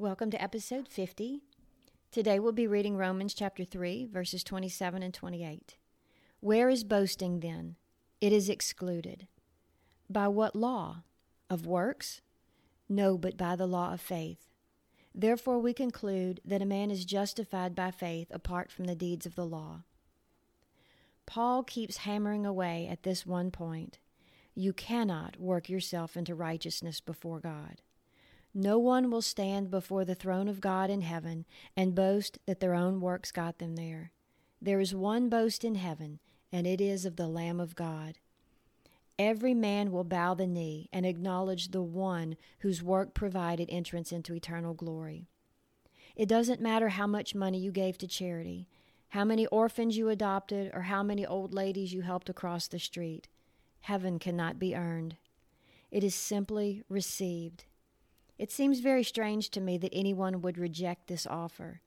Welcome to episode 50. Today we'll be reading Romans chapter 3, verses 27 and 28. Where is boasting then? It is excluded. By what law? Of works? No, but by the law of faith. Therefore we conclude that a man is justified by faith apart from the deeds of the law. Paul keeps hammering away at this one point. You cannot work yourself into righteousness before God. No one will stand before the throne of God in heaven and boast that their own works got them there. There is one boast in heaven, and it is of the Lamb of God. Every man will bow the knee and acknowledge the one whose work provided entrance into eternal glory. It doesn't matter how much money you gave to charity, how many orphans you adopted, or how many old ladies you helped across the street. Heaven cannot be earned. It is simply received. It seems very strange to me that anyone would reject this offer.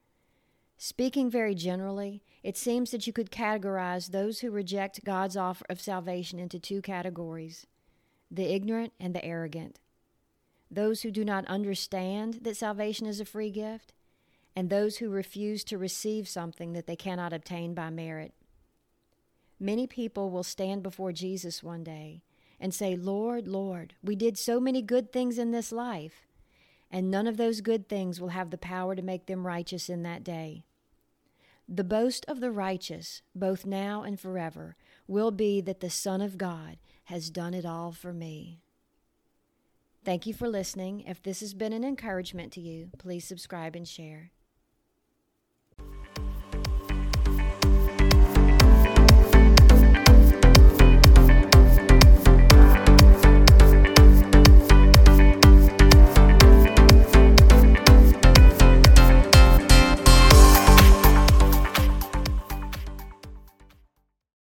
Speaking very generally, it seems that you could categorize those who reject God's offer of salvation into two categories the ignorant and the arrogant. Those who do not understand that salvation is a free gift, and those who refuse to receive something that they cannot obtain by merit. Many people will stand before Jesus one day and say, Lord, Lord, we did so many good things in this life and none of those good things will have the power to make them righteous in that day. The boast of the righteous, both now and forever, will be that the Son of God has done it all for me. Thank you for listening. If this has been an encouragement to you, please subscribe and share.